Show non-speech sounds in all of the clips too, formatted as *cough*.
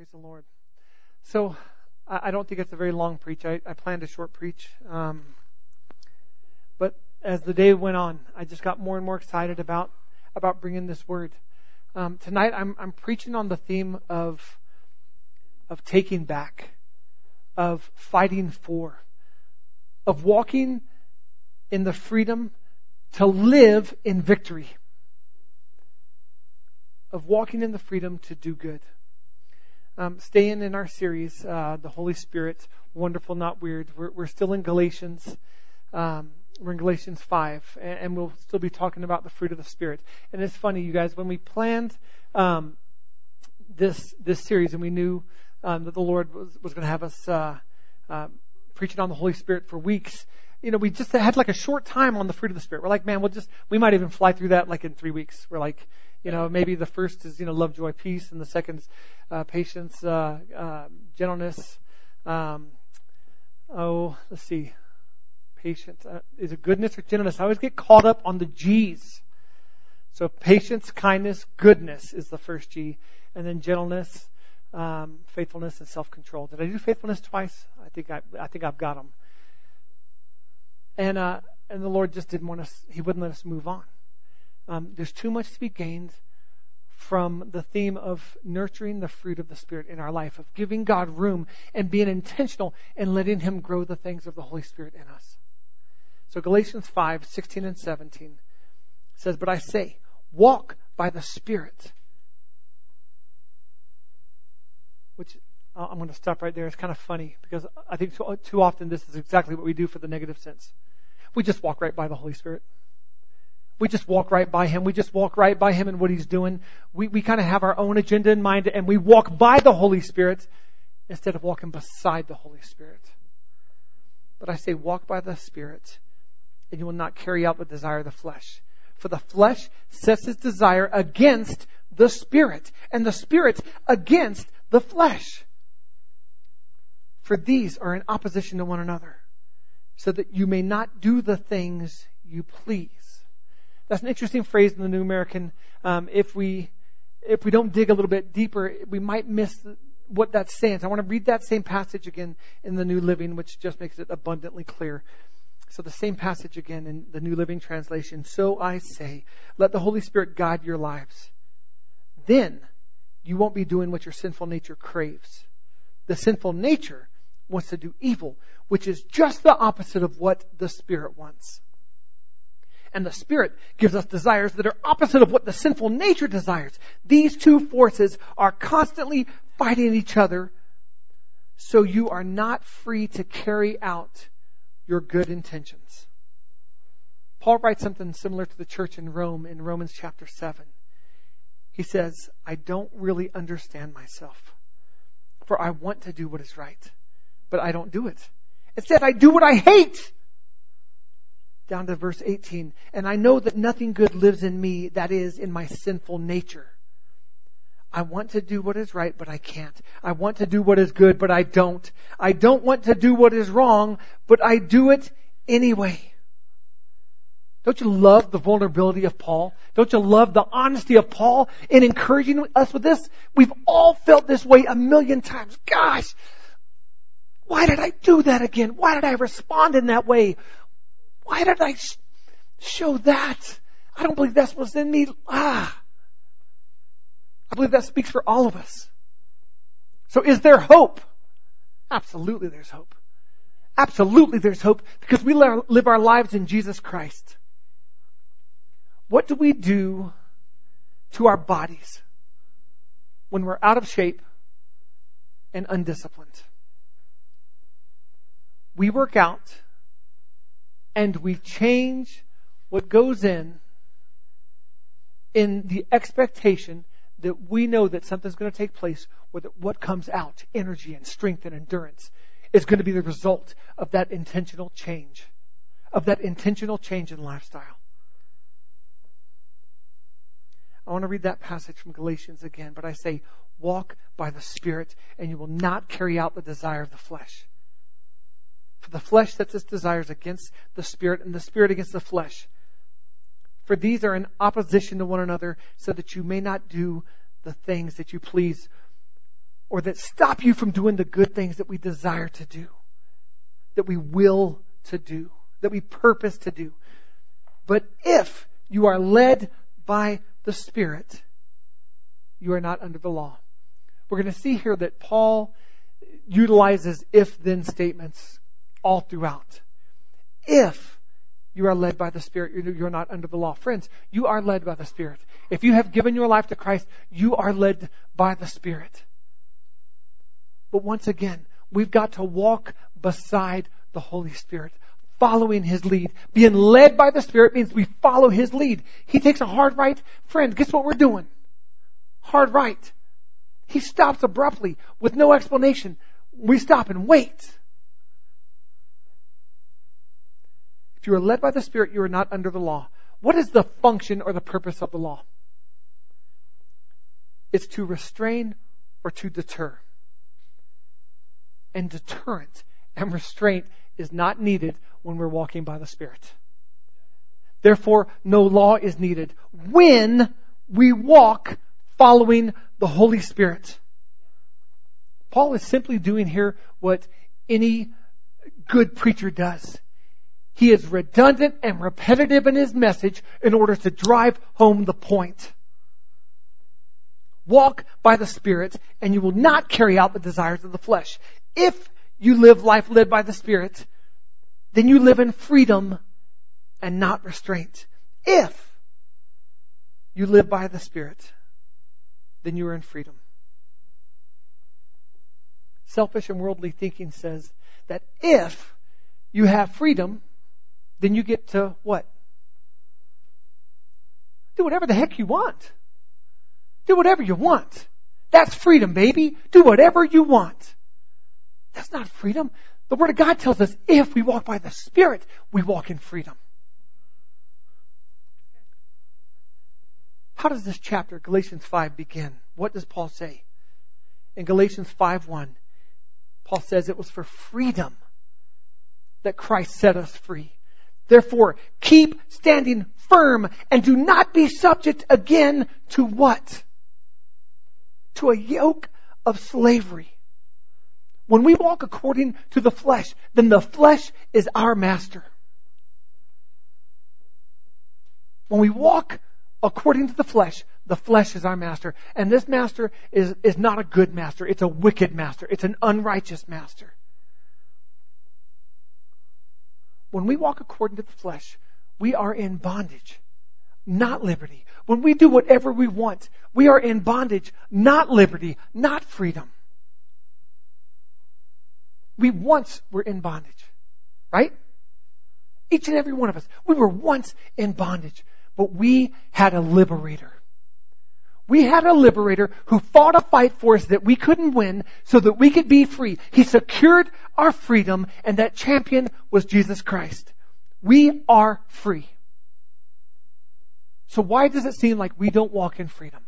Praise the Lord. So, I, don't think it's a very long preach. I, I planned a short preach. Um, but as the day went on, I just got more and more excited about, about bringing this word. Um, tonight, I'm, I'm preaching on the theme of, of taking back, of fighting for, of walking in the freedom to live in victory, of walking in the freedom to do good um, staying in our series, uh, the Holy Spirit, wonderful, not weird. We're, we're still in Galatians. Um, we're in Galatians 5, and, and, we'll still be talking about the fruit of the Spirit. And it's funny, you guys, when we planned um, this this series, and we knew um, that the Lord was, was going to have us uh, uh, preaching on the Holy Spirit for weeks, you know, we just had like a short time on the fruit of the Spirit. We're like, man, we'll just, we might even fly through that like in three weeks. We're like, you know, maybe the first is, you know, love, joy, peace, and the second is uh, patience, uh, uh, gentleness. Um, oh, let's see. Patience. Uh, is it goodness or gentleness? I always get caught up on the G's. So patience, kindness, goodness is the first G. And then gentleness, um, faithfulness, and self-control. Did I do faithfulness twice? I think I, I think I've got them. And, uh, and the Lord just didn't want us, He wouldn't let us move on. Um, there's too much to be gained from the theme of nurturing the fruit of the Spirit in our life, of giving God room and being intentional and letting Him grow the things of the Holy Spirit in us. So Galatians 5, 16 and 17 says, But I say, walk by the Spirit. Which I'm going to stop right there. It's kind of funny because I think too often this is exactly what we do for the negative sense. We just walk right by the Holy Spirit. We just walk right by him. We just walk right by him and what he's doing. We, we kind of have our own agenda in mind and we walk by the Holy Spirit instead of walking beside the Holy Spirit. But I say walk by the Spirit and you will not carry out the desire of the flesh. For the flesh sets its desire against the Spirit and the Spirit against the flesh. For these are in opposition to one another so that you may not do the things you please. That's an interesting phrase in the New American. Um, if we if we don't dig a little bit deeper, we might miss what that. So I want to read that same passage again in the New Living, which just makes it abundantly clear. So the same passage again in the New Living Translation. So I say, let the Holy Spirit guide your lives. Then you won't be doing what your sinful nature craves. The sinful nature wants to do evil, which is just the opposite of what the Spirit wants and the Spirit gives us desires that are opposite of what the sinful nature desires. These two forces are constantly fighting each other, so you are not free to carry out your good intentions. Paul writes something similar to the church in Rome in Romans chapter 7. He says, I don't really understand myself, for I want to do what is right, but I don't do it. Instead, I do what I hate down to verse 18. And I know that nothing good lives in me, that is, in my sinful nature. I want to do what is right, but I can't. I want to do what is good, but I don't. I don't want to do what is wrong, but I do it anyway. Don't you love the vulnerability of Paul? Don't you love the honesty of Paul in encouraging us with this? We've all felt this way a million times. Gosh, why did I do that again? Why did I respond in that way? Why did I show that? I don't believe that's what's in me. Ah. I believe that speaks for all of us. So is there hope? Absolutely there's hope. Absolutely there's hope because we live our lives in Jesus Christ. What do we do to our bodies when we're out of shape and undisciplined? We work out and we change what goes in in the expectation that we know that something's going to take place or that what comes out, energy and strength and endurance, is going to be the result of that intentional change, of that intentional change in lifestyle. I want to read that passage from Galatians again, but I say, walk by the Spirit and you will not carry out the desire of the flesh. For the flesh sets its desires against the spirit, and the spirit against the flesh. For these are in opposition to one another, so that you may not do the things that you please. or that stop you from doing the good things that we desire to do, that we will to do, that we purpose to do. But if you are led by the Spirit, you are not under the law. We're going to see here that Paul utilizes if then statements all throughout. If you are led by the Spirit, you're not under the law. Friends, you are led by the Spirit. If you have given your life to Christ, you are led by the Spirit. But once again, we've got to walk beside the Holy Spirit, following His lead. Being led by the Spirit means we follow His lead. He takes a hard right. Friend, guess what we're doing? Hard right. He stops abruptly with no explanation. We stop and wait. If you are led by the Spirit, you are not under the law. What is the function or the purpose of the law? It's to restrain or to deter. And deterrent and restraint is not needed when we're walking by the Spirit. Therefore, no law is needed when we walk following the Holy Spirit. Paul is simply doing here what any good preacher does. He is redundant and repetitive in his message in order to drive home the point. Walk by the Spirit and you will not carry out the desires of the flesh. If you live life led by the Spirit, then you live in freedom and not restraint. If you live by the Spirit, then you are in freedom. Selfish and worldly thinking says that if you have freedom, then you get to what? Do whatever the heck you want. Do whatever you want. That's freedom, baby. Do whatever you want. That's not freedom. The Word of God tells us if we walk by the Spirit, we walk in freedom. How does this chapter, Galatians 5, begin? What does Paul say? In Galatians 5 1, Paul says it was for freedom that Christ set us free. Therefore, keep standing firm and do not be subject again to what? To a yoke of slavery. When we walk according to the flesh, then the flesh is our master. When we walk according to the flesh, the flesh is our master. And this master is, is not a good master. It's a wicked master. It's an unrighteous master. When we walk according to the flesh, we are in bondage, not liberty. When we do whatever we want, we are in bondage, not liberty, not freedom. We once were in bondage, right? Each and every one of us. We were once in bondage, but we had a liberator. We had a liberator who fought a fight for us that we couldn't win so that we could be free. He secured our freedom and that champion was Jesus Christ. We are free. So why does it seem like we don't walk in freedom?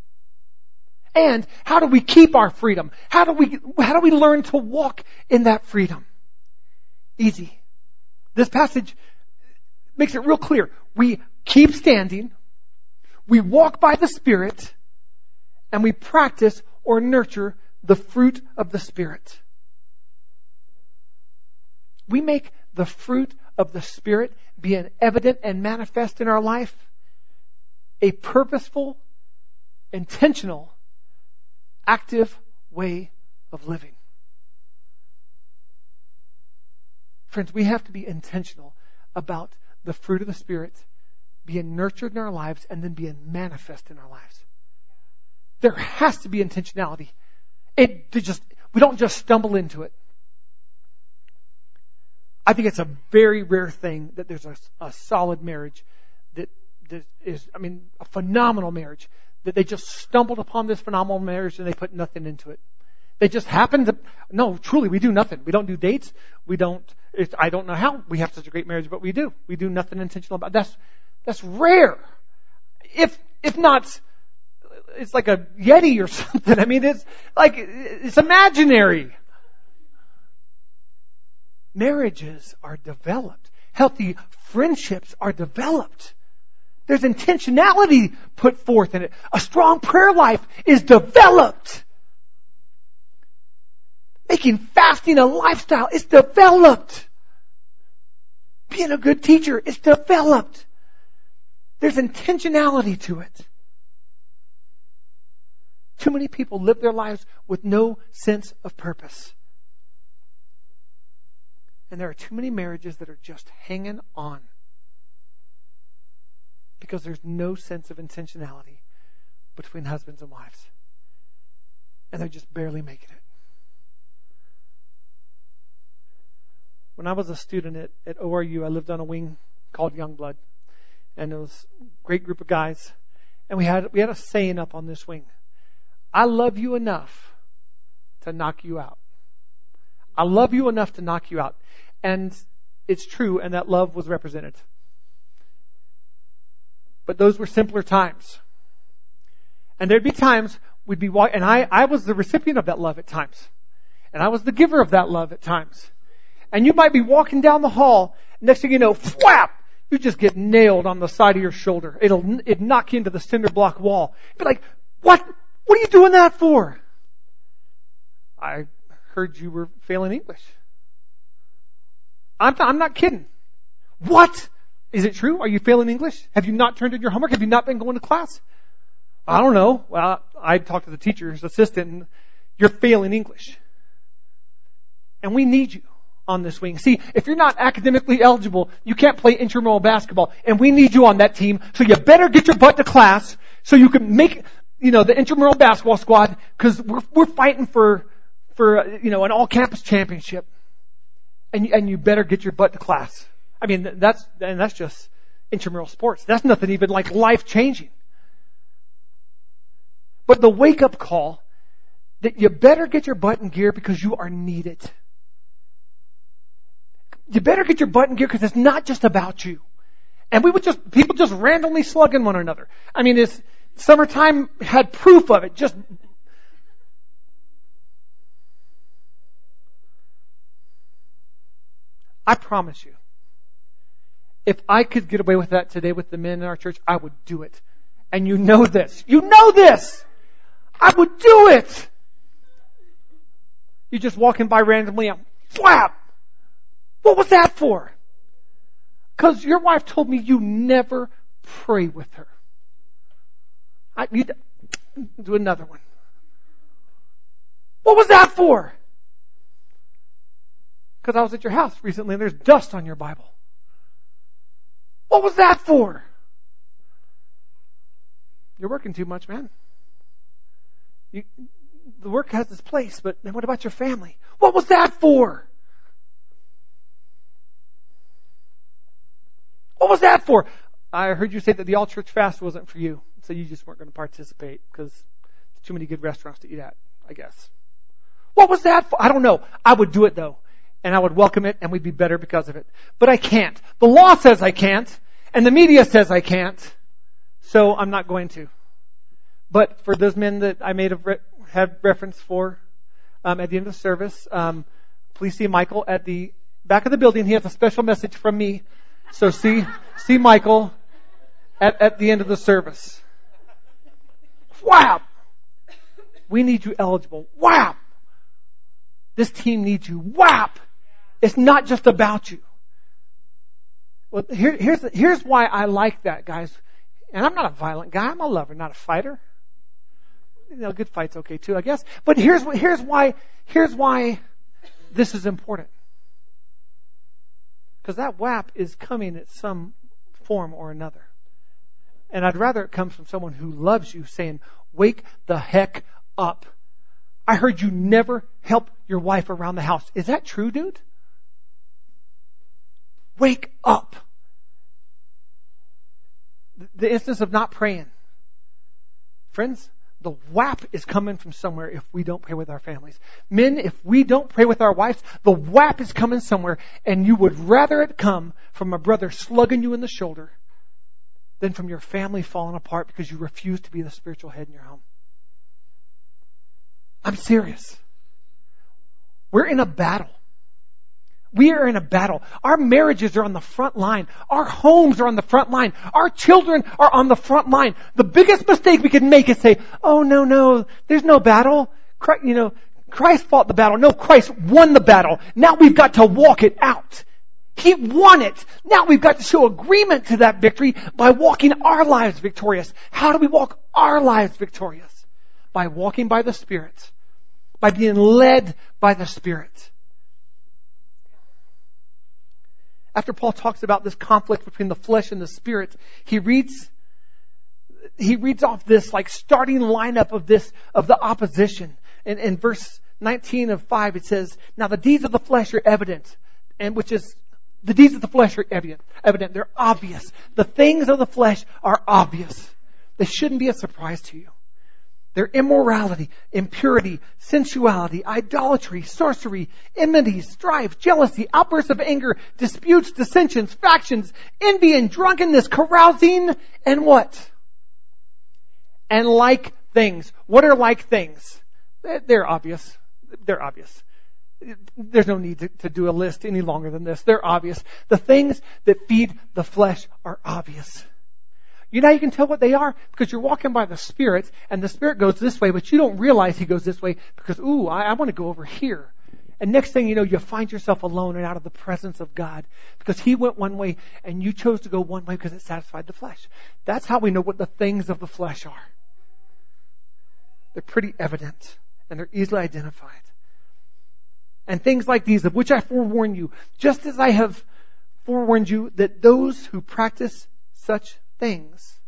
And how do we keep our freedom? How do we, how do we learn to walk in that freedom? Easy. This passage makes it real clear. We keep standing. We walk by the Spirit and we practice or nurture the fruit of the Spirit. We make the fruit of the Spirit be an evident and manifest in our life a purposeful, intentional, active way of living. Friends, we have to be intentional about the fruit of the Spirit being nurtured in our lives and then being manifest in our lives. There has to be intentionality. It just, we don't just stumble into it. I think it's a very rare thing that there's a, a solid marriage that, that is, I mean, a phenomenal marriage that they just stumbled upon this phenomenal marriage and they put nothing into it. They just happened to, no, truly, we do nothing. We don't do dates. We don't, I don't know how we have such a great marriage, but we do. We do nothing intentional about That's, that's rare. If, if not it's like a Yeti or *laughs* something. I mean, it's like, it's imaginary. Marriages are developed. Healthy friendships are developed. There's intentionality put forth in it. A strong prayer life is developed. making fasting a lifestyle. is developed. Being a good teacher is developed. There's intentionality to it. Too many people live their lives with no sense of purpose. And there are too many marriages that are just hanging on because there's no sense of intentionality between husbands and wives. And they're just barely making it. When I was a student at, at ORU, I lived on a wing called Youngblood. And it was a great group of guys. And we had, we had a saying up on this wing. I love you enough to knock you out. I love you enough to knock you out. And it's true, and that love was represented. But those were simpler times. And there'd be times we'd be walking, and I, I was the recipient of that love at times. And I was the giver of that love at times. And you might be walking down the hall, next thing you know, flap! You just get nailed on the side of your shoulder. It'll, it knock you into the cinder block wall. Be like, what? What are you doing that for? I heard you were failing English. I'm, I'm not kidding. What? Is it true? Are you failing English? Have you not turned in your homework? Have you not been going to class? I don't know. Well, I talked to the teacher's assistant and you're failing English. And we need you on this wing. See, if you're not academically eligible, you can't play intramural basketball. And we need you on that team. So you better get your butt to class so you can make, you know, the intramural basketball squad because we're, we're fighting for, for, you know, an all campus championship and and you better get your butt to class. I mean, that's and that's just intramural sports. That's nothing even like life changing. But the wake up call that you better get your butt in gear because you are needed. You better get your butt in gear because it's not just about you. And we would just, people just randomly slugging one another. I mean, it's, summertime had proof of it. Just I promise you, if I could get away with that today with the men in our church, I would do it. And you know this. You know this! I would do it! You're just walking by randomly and flap! What was that for? Cause your wife told me you never pray with her. I to do another one. What was that for? Because I was at your house recently and there's dust on your Bible. What was that for? You're working too much, man. You, the work has its place, but then what about your family? What was that for? What was that for? I heard you say that the all church fast wasn't for you, so you just weren't going to participate because there's too many good restaurants to eat at, I guess. What was that for? I don't know. I would do it though and I would welcome it and we'd be better because of it. But I can't. The law says I can't and the media says I can't. So I'm not going to. But for those men that I made have re- had reference for um, at the end of the service, um, please see Michael at the back of the building. He has a special message from me. So see see Michael at, at the end of the service. Wow. We need you eligible. Wow. This team needs you. Whap! It's not just about you. Well, here, here's, here's why I like that, guys. And I'm not a violent guy. I'm a lover, not a fighter. You know, good fight's okay too, I guess. But here's, here's why, here's why this is important. Because that WAP is coming in some form or another. And I'd rather it comes from someone who loves you saying, wake the heck up. I heard you never help your wife around the house. Is that true, dude? Wake up. The instance of not praying. Friends, the whap is coming from somewhere if we don't pray with our families. Men, if we don't pray with our wives, the whap is coming somewhere and you would rather it come from a brother slugging you in the shoulder than from your family falling apart because you refuse to be the spiritual head in your home. I'm serious. We're in a battle. We are in a battle. Our marriages are on the front line. Our homes are on the front line. Our children are on the front line. The biggest mistake we can make is say, oh no, no, there's no battle. You know, Christ fought the battle. No, Christ won the battle. Now we've got to walk it out. He won it. Now we've got to show agreement to that victory by walking our lives victorious. How do we walk our lives victorious? By walking by the Spirit. By being led by the Spirit. After Paul talks about this conflict between the flesh and the spirit, he reads, he reads off this like starting lineup of this, of the opposition. In, in verse 19 of 5 it says, Now the deeds of the flesh are evident, and which is the deeds of the flesh are evident. Evident. They're obvious. The things of the flesh are obvious. They shouldn't be a surprise to you. They're immorality, impurity, sensuality, idolatry, sorcery, enmity, strife, jealousy, outbursts of anger, disputes, dissensions, factions, envy and drunkenness, carousing, and what? And like things. What are like things? They're obvious. They're obvious. There's no need to, to, do a list any longer than this. They're obvious. The things that feed the flesh are obvious. You know you can tell what they are? Because you're walking by the Spirit, and the Spirit goes this way, but you don't realize He goes this way because, ooh, I, I want to go over here. And next thing you know, you find yourself alone and out of the presence of God because He went one way and you chose to go one way because it satisfied the flesh. That's how we know what the things of the flesh are. They're pretty evident and they're easily identified and things like these, of which I forewarn you, just as I have forewarned you that those who practice such things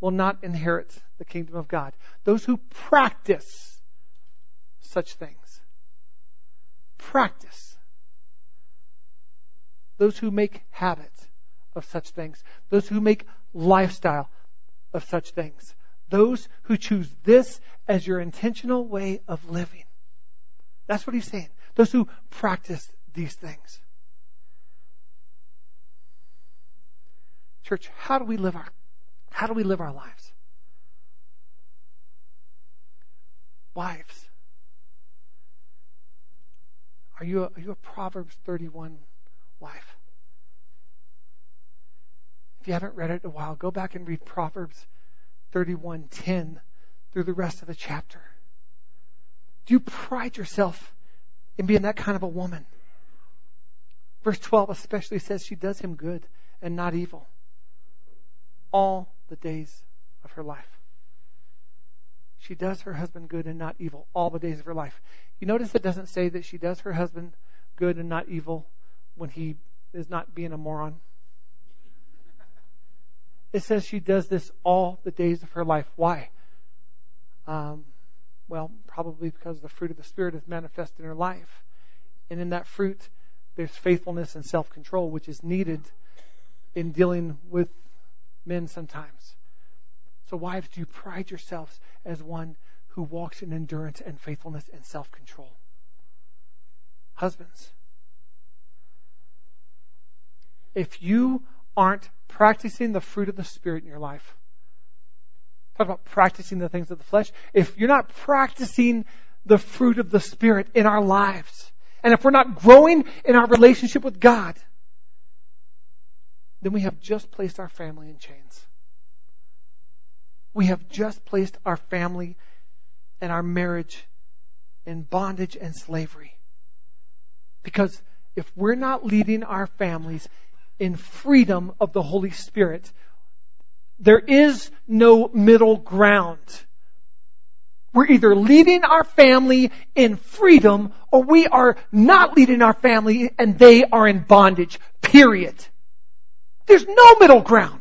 will not inherit the kingdom of God. Those who practice such things. Practice. Those who make habit of such things. Those who make lifestyle of such things. Those who choose this as your intentional way of living. That's what he's saying. Those who practice these things. Church, how do we live our how do we live our lives? Wives, are you a, are you a Proverbs 31 wife? If you haven't read it in a while, go back and read Proverbs 31:10 through the rest of the chapter. Do you pride yourself in being that kind of a woman? Verse 12 especially says she does him good and not evil all the days of her life. She does her husband good and not evil all the days of her life. You notice it doesn't say that she does her husband good and not evil when he is not being a moron. It says she does this all the days of her life. Why? Um, well, probably because the fruit of the Spirit is manifest in her life. And in that fruit, there's faithfulness and self control, which is needed in dealing with men sometimes. So, wives, do you pride yourselves as one who walks in endurance and faithfulness and self control? Husbands, if you aren't practicing the fruit of the Spirit in your life, Talk about practicing the things of the flesh. If you're not practicing the fruit of the Spirit in our lives, and if we're not growing in our relationship with God, then we have just placed our family in chains. We have just placed our family and our marriage in bondage and slavery. Because if we're not leading our families in freedom of the Holy Spirit, there is no middle ground. We're either leading our family in freedom or we are not leading our family and they are in bondage. Period. There's no middle ground.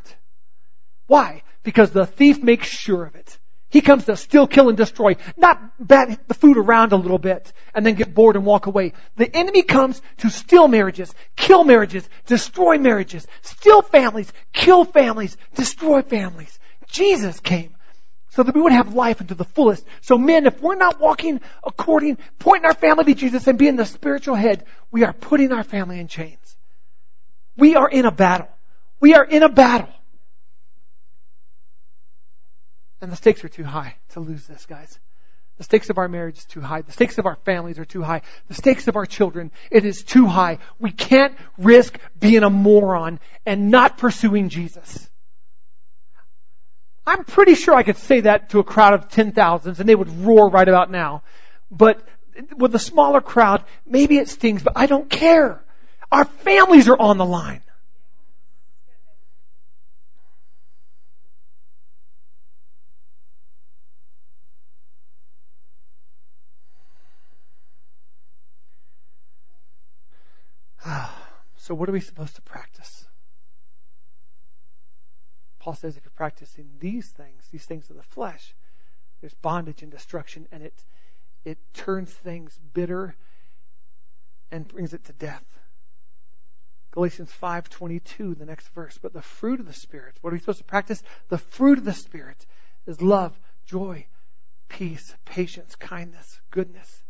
Why? Because the thief makes sure of it. He comes to steal, kill, and destroy, not bat the food around a little bit and then get bored and walk away. The enemy comes to steal marriages, kill marriages, destroy marriages, steal families, kill families, destroy families. Jesus came so that we would have life into the fullest. So men, if we're not walking according, pointing our family to Jesus and being the spiritual head, we are putting our family in chains. We are in a battle. We are in a battle. And the stakes are too high to lose this, guys. The stakes of our marriage is too high. The stakes of our families are too high. The stakes of our children, it is too high. We can't risk being a moron and not pursuing Jesus. I'm pretty sure I could say that to a crowd of ten thousands and they would roar right about now. but with a smaller crowd, maybe it stings, but I don't care. Our families are on the line. So what are we supposed to practice? Paul says if you're practicing these things, these things of the flesh, there's bondage and destruction, and it it turns things bitter and brings it to death. Galatians 5:22, the next verse. But the fruit of the Spirit, what are we supposed to practice? The fruit of the Spirit is love, joy, peace, patience, kindness, goodness,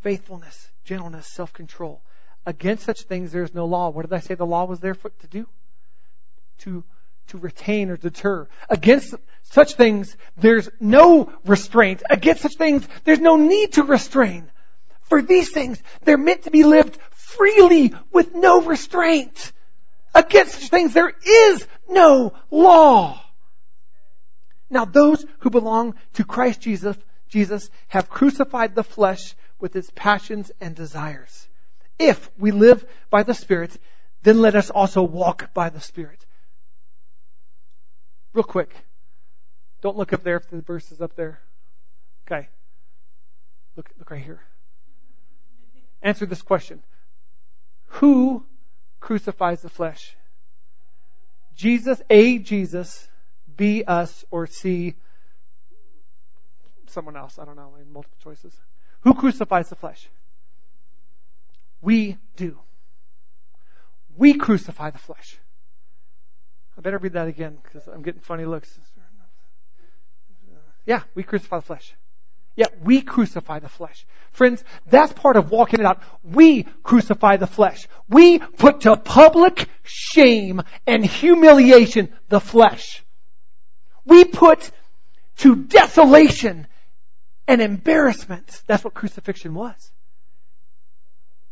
faithfulness, gentleness, self-control. Against such things there is no law. What did I say the law was there for, to do? To to retain or deter. Against such things, there's no restraint. Against such things, there's no need to restrain. For these things, they're meant to be lived freely with no restraint. Against such things, there is no law. Now those who belong to Christ Jesus, Jesus have crucified the flesh with its passions and desires. If we live by the Spirit, then let us also walk by the Spirit. Real quick. Don't look up there if the verse is up there. Okay. Look, look right here. Answer this question. Who crucifies the flesh? Jesus, A, Jesus, B, us, or C, someone else. I don't know, multiple choices. Who crucifies the flesh? We do. We crucify the flesh. I better read that again because I'm getting funny looks. Yeah, we crucify the flesh. Yeah, we crucify the flesh. Friends, that's part of walking it out. We crucify the flesh. We put to public shame and humiliation the flesh. We put to desolation and embarrassment. That's what crucifixion was.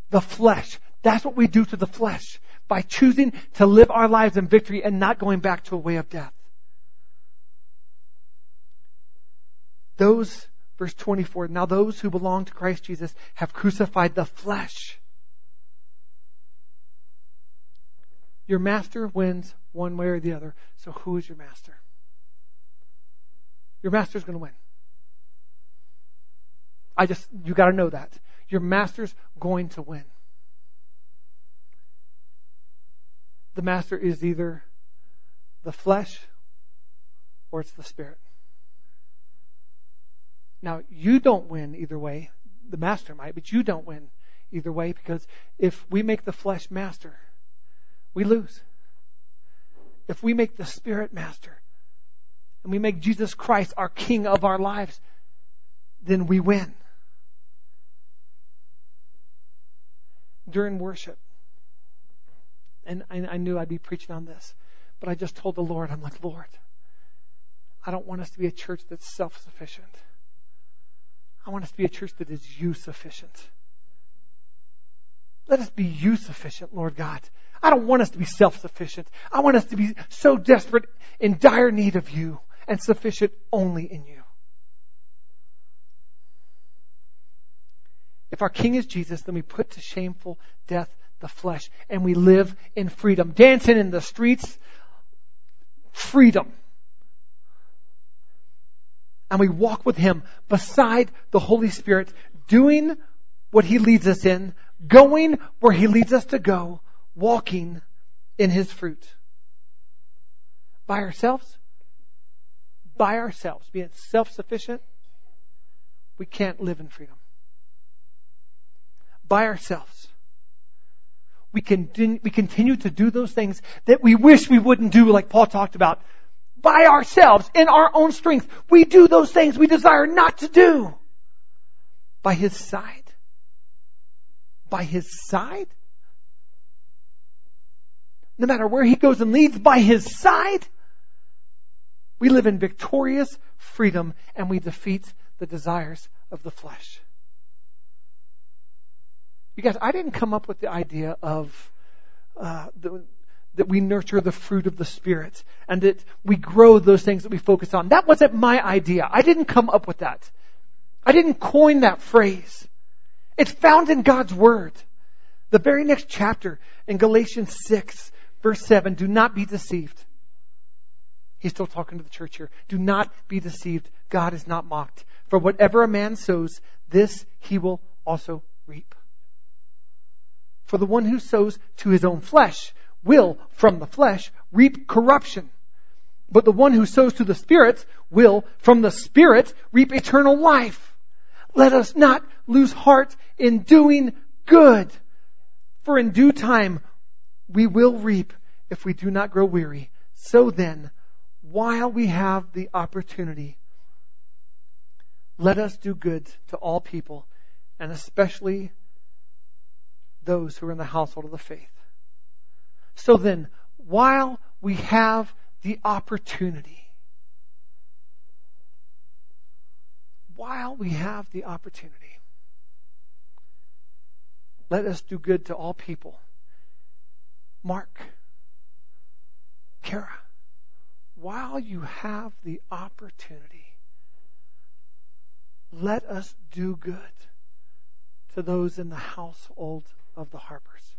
The flesh. That's what we do to the flesh by choosing to live our lives in victory and not going back to a way of death. Those, verse 24, now those who belong to Christ Jesus have crucified the flesh. Your master wins one way or the other. So who is your master? Your master's going to win. I just, you got to know that. Your master's going to win. the master is either the flesh or it's the spirit. Now, you don't win either way. The master might, but you don't win either way because if we make the flesh master, we lose. If we make the spirit master and we make Jesus Christ our king of our lives, then we win. During worship, and I, I knew I'd be preaching on this. But I just told the Lord, I'm like, Lord, I don't want us to be a church that's self sufficient. I want us to be a church that is you sufficient. Let us be you sufficient, Lord God. I don't want us to be self sufficient. I want us to be so desperate in dire need of you and sufficient only in you. If our King is Jesus, then we put to shameful death the flesh and we live in freedom. Dancing in the streets, freedom. And we walk with Him beside the Holy Spirit, doing what He leads us in, going where He leads us to go, walking in His fruit. By ourselves, by ourselves, being self-sufficient, we can't live in freedom. By ourselves we, continue, we continue to do those things that we wish we wouldn't do, like Paul talked about. By ourselves, in our own strength, we do those things we desire not to do. By His side. By His side? No matter where He goes and leads, by His side, we live in victorious freedom and we defeat the desires of the flesh. You guys, I didn't come up with the idea of uh, the, that we nurture the fruit of the Spirit and that we grow those things that we focus on. That wasn't my idea. I didn't come up with that. I didn't coin that phrase. It's found in God's Word. The very next chapter in Galatians 6, verse 7, do not be deceived. He's still talking to the church here. Do not be deceived. God is not mocked. For whatever a man sows, this he will also reap. For the one who sows to his own flesh will, from the flesh, reap corruption. But the one who sows to the Spirit will, from the Spirit, reap eternal life. Let us not lose heart in doing good. For in due time we will reap if we do not grow weary. So then, while we have the opportunity, let us do good to all people, and especially those who are in the household of the faith. So then, while we have the opportunity, while we have the opportunity, let us do good to all people. Mark, Kara, while you have the opportunity, let us do good to those in the household of the Harpers.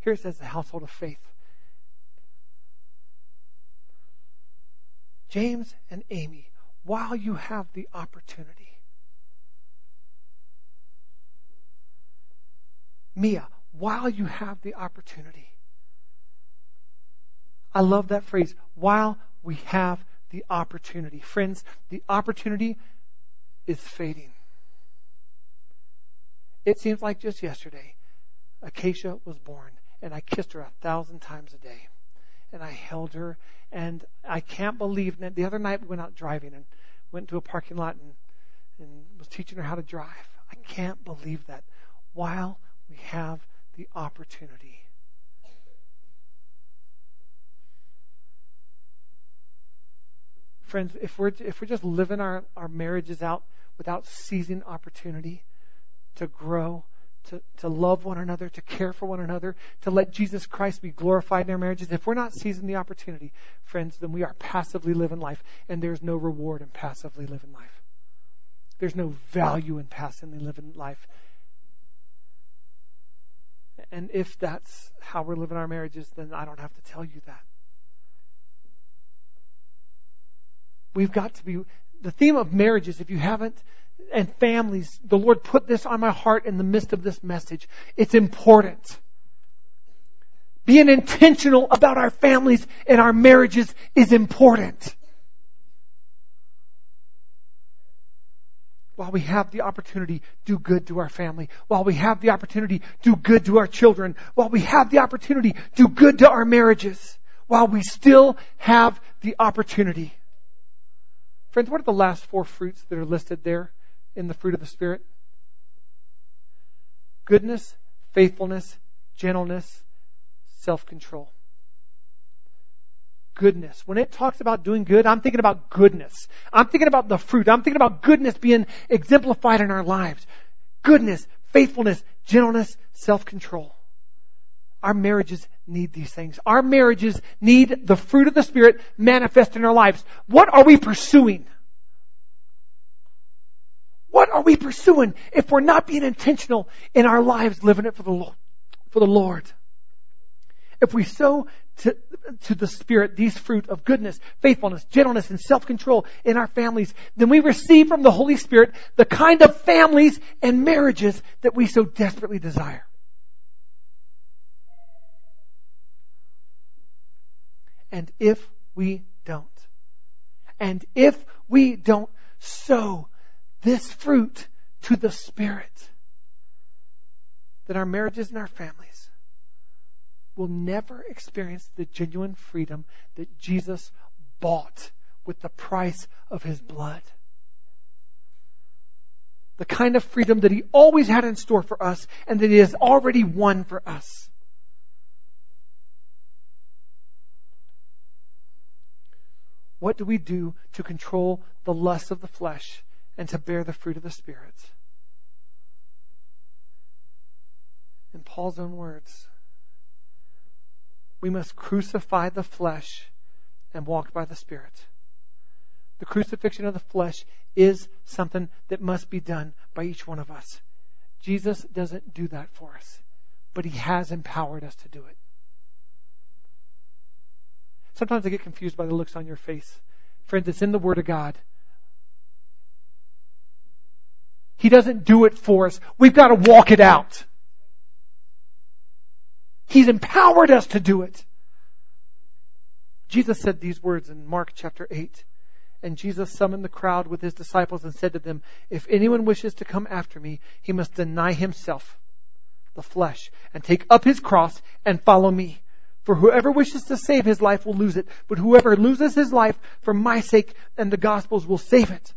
Here it says the household of faith. James and Amy, while you have the opportunity. Mia, while you have the opportunity. I love that phrase, while we have the opportunity. Friends, the opportunity is fading. It seems like just yesterday, Acacia was born, and I kissed her a thousand times a day. And I held her, and I can't believe that the other night we went out driving and went to a parking lot and, and was teaching her how to drive. I can't believe that while we have the opportunity. Friends, if we're, if we're just living our, our marriages out without seizing opportunity to grow, to, to love one another, to care for one another, to let Jesus Christ be glorified in our marriages, if we're not seizing the opportunity, friends, then we are passively living life, and there's no reward in passively living life. There's no value in passively living life. And if that's how we're living our marriages, then I don't have to tell you that. We've got to be, the theme of marriages, if you haven't, and families, the Lord put this on my heart in the midst of this message. It's important. Being intentional about our families and our marriages is important. While we have the opportunity, do good to our family. While we have the opportunity, do good to our children. While we have the opportunity, do good to our marriages. While we still have the opportunity. Friends, what are the last four fruits that are listed there in the fruit of the Spirit? Goodness, faithfulness, gentleness, self control. Goodness. When it talks about doing good, I'm thinking about goodness. I'm thinking about the fruit. I'm thinking about goodness being exemplified in our lives. Goodness, faithfulness, gentleness, self control. Our marriages need these things. Our marriages need the fruit of the Spirit manifest in our lives. What are we pursuing? Are we pursuing if we're not being intentional in our lives living it for the Lord? For the Lord. If we sow to, to the Spirit these fruit of goodness, faithfulness, gentleness, and self-control in our families, then we receive from the Holy Spirit the kind of families and marriages that we so desperately desire. And if we don't, and if we don't sow this fruit to the Spirit, then our marriages and our families will never experience the genuine freedom that Jesus bought with the price of his blood. The kind of freedom that he always had in store for us and that he has already won for us. What do we do to control the lust of the flesh and to bear the fruit of the Spirit? In Paul's own words, we must crucify the flesh and walk by the Spirit. The crucifixion of the flesh is something that must be done by each one of us. Jesus doesn't do that for us, but He has empowered us to do it. Sometimes I get confused by the looks on your face. Friends, it's in the Word of God. He doesn't do it for us. We've got to walk it out. He's empowered us to do it. Jesus said these words in Mark chapter 8. And Jesus summoned the crowd with his disciples and said to them, If anyone wishes to come after me, he must deny himself, the flesh, and take up his cross and follow me. For whoever wishes to save his life will lose it, but whoever loses his life for my sake and the gospel's will save it.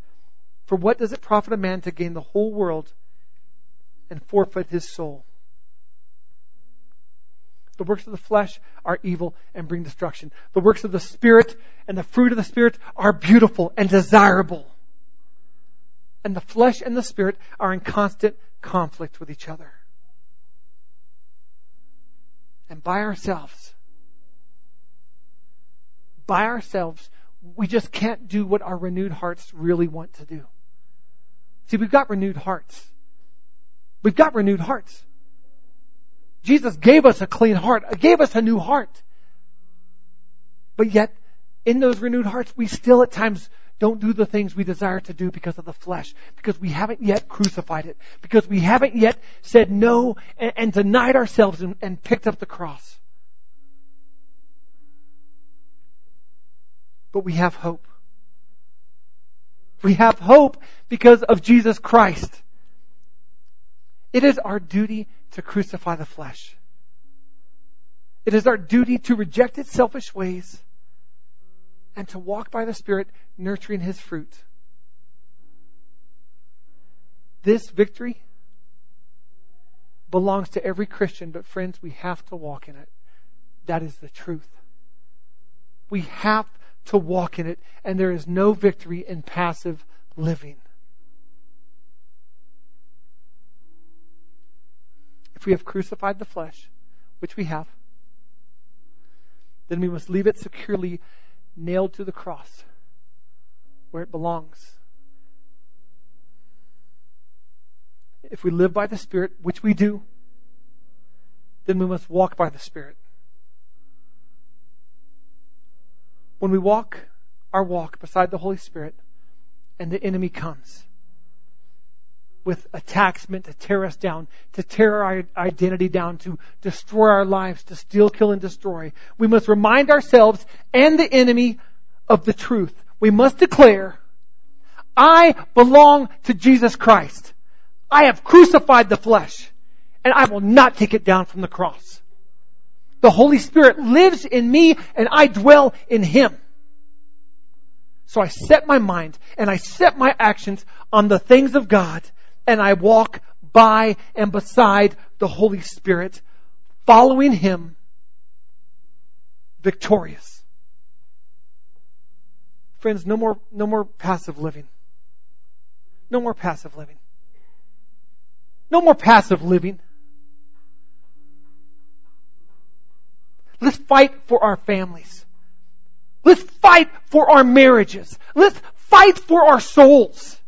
For what does it profit a man to gain the whole world and forfeit his soul? The works of the flesh are evil and bring destruction. The works of the Spirit and the fruit of the Spirit are beautiful and desirable. And the flesh and the Spirit are in constant conflict with each other. And by ourselves, by ourselves, we just can't do what our renewed hearts really want to do. See, we've got renewed hearts. We've got renewed hearts. Jesus gave us a clean heart, gave us a new heart. But yet, in those renewed hearts, we still at times don't do the things we desire to do because of the flesh, because we haven't yet crucified it, because we haven't yet said no and, and denied ourselves and, and picked up the cross. But we have hope. We have hope because of Jesus Christ. It is our duty to crucify the flesh. It is our duty to reject its selfish ways and to walk by the Spirit, nurturing His fruit. This victory belongs to every Christian, but friends, we have to walk in it. That is the truth. We have to walk in it, and there is no victory in passive living. If we have crucified the flesh, which we have, then we must leave it securely nailed to the cross where it belongs. If we live by the Spirit, which we do, then we must walk by the Spirit. When we walk our walk beside the Holy Spirit and the enemy comes, with attacks meant to tear us down, to tear our identity down, to destroy our lives, to steal, kill, and destroy. We must remind ourselves and the enemy of the truth. We must declare, I belong to Jesus Christ. I have crucified the flesh, and I will not take it down from the cross. The Holy Spirit lives in me, and I dwell in Him. So I set my mind and I set my actions on the things of God and I walk by and beside the Holy Spirit, following Him, victorious. Friends, no more, no more passive living. No more passive living. No more passive living. Let's fight for our families. Let's fight for our marriages. Let's fight for our souls.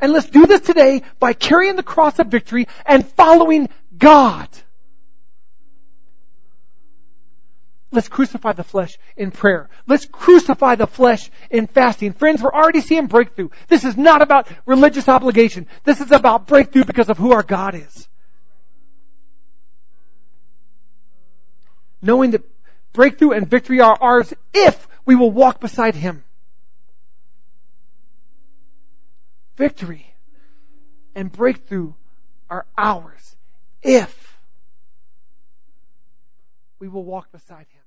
And let's do this today by carrying the cross of victory and following God. Let's crucify the flesh in prayer. Let's crucify the flesh in fasting. Friends, we're already seeing breakthrough. This is not about religious obligation. This is about breakthrough because of who our God is. Knowing that breakthrough and victory are ours if we will walk beside Him. victory and breakthrough are ours if we will walk beside him.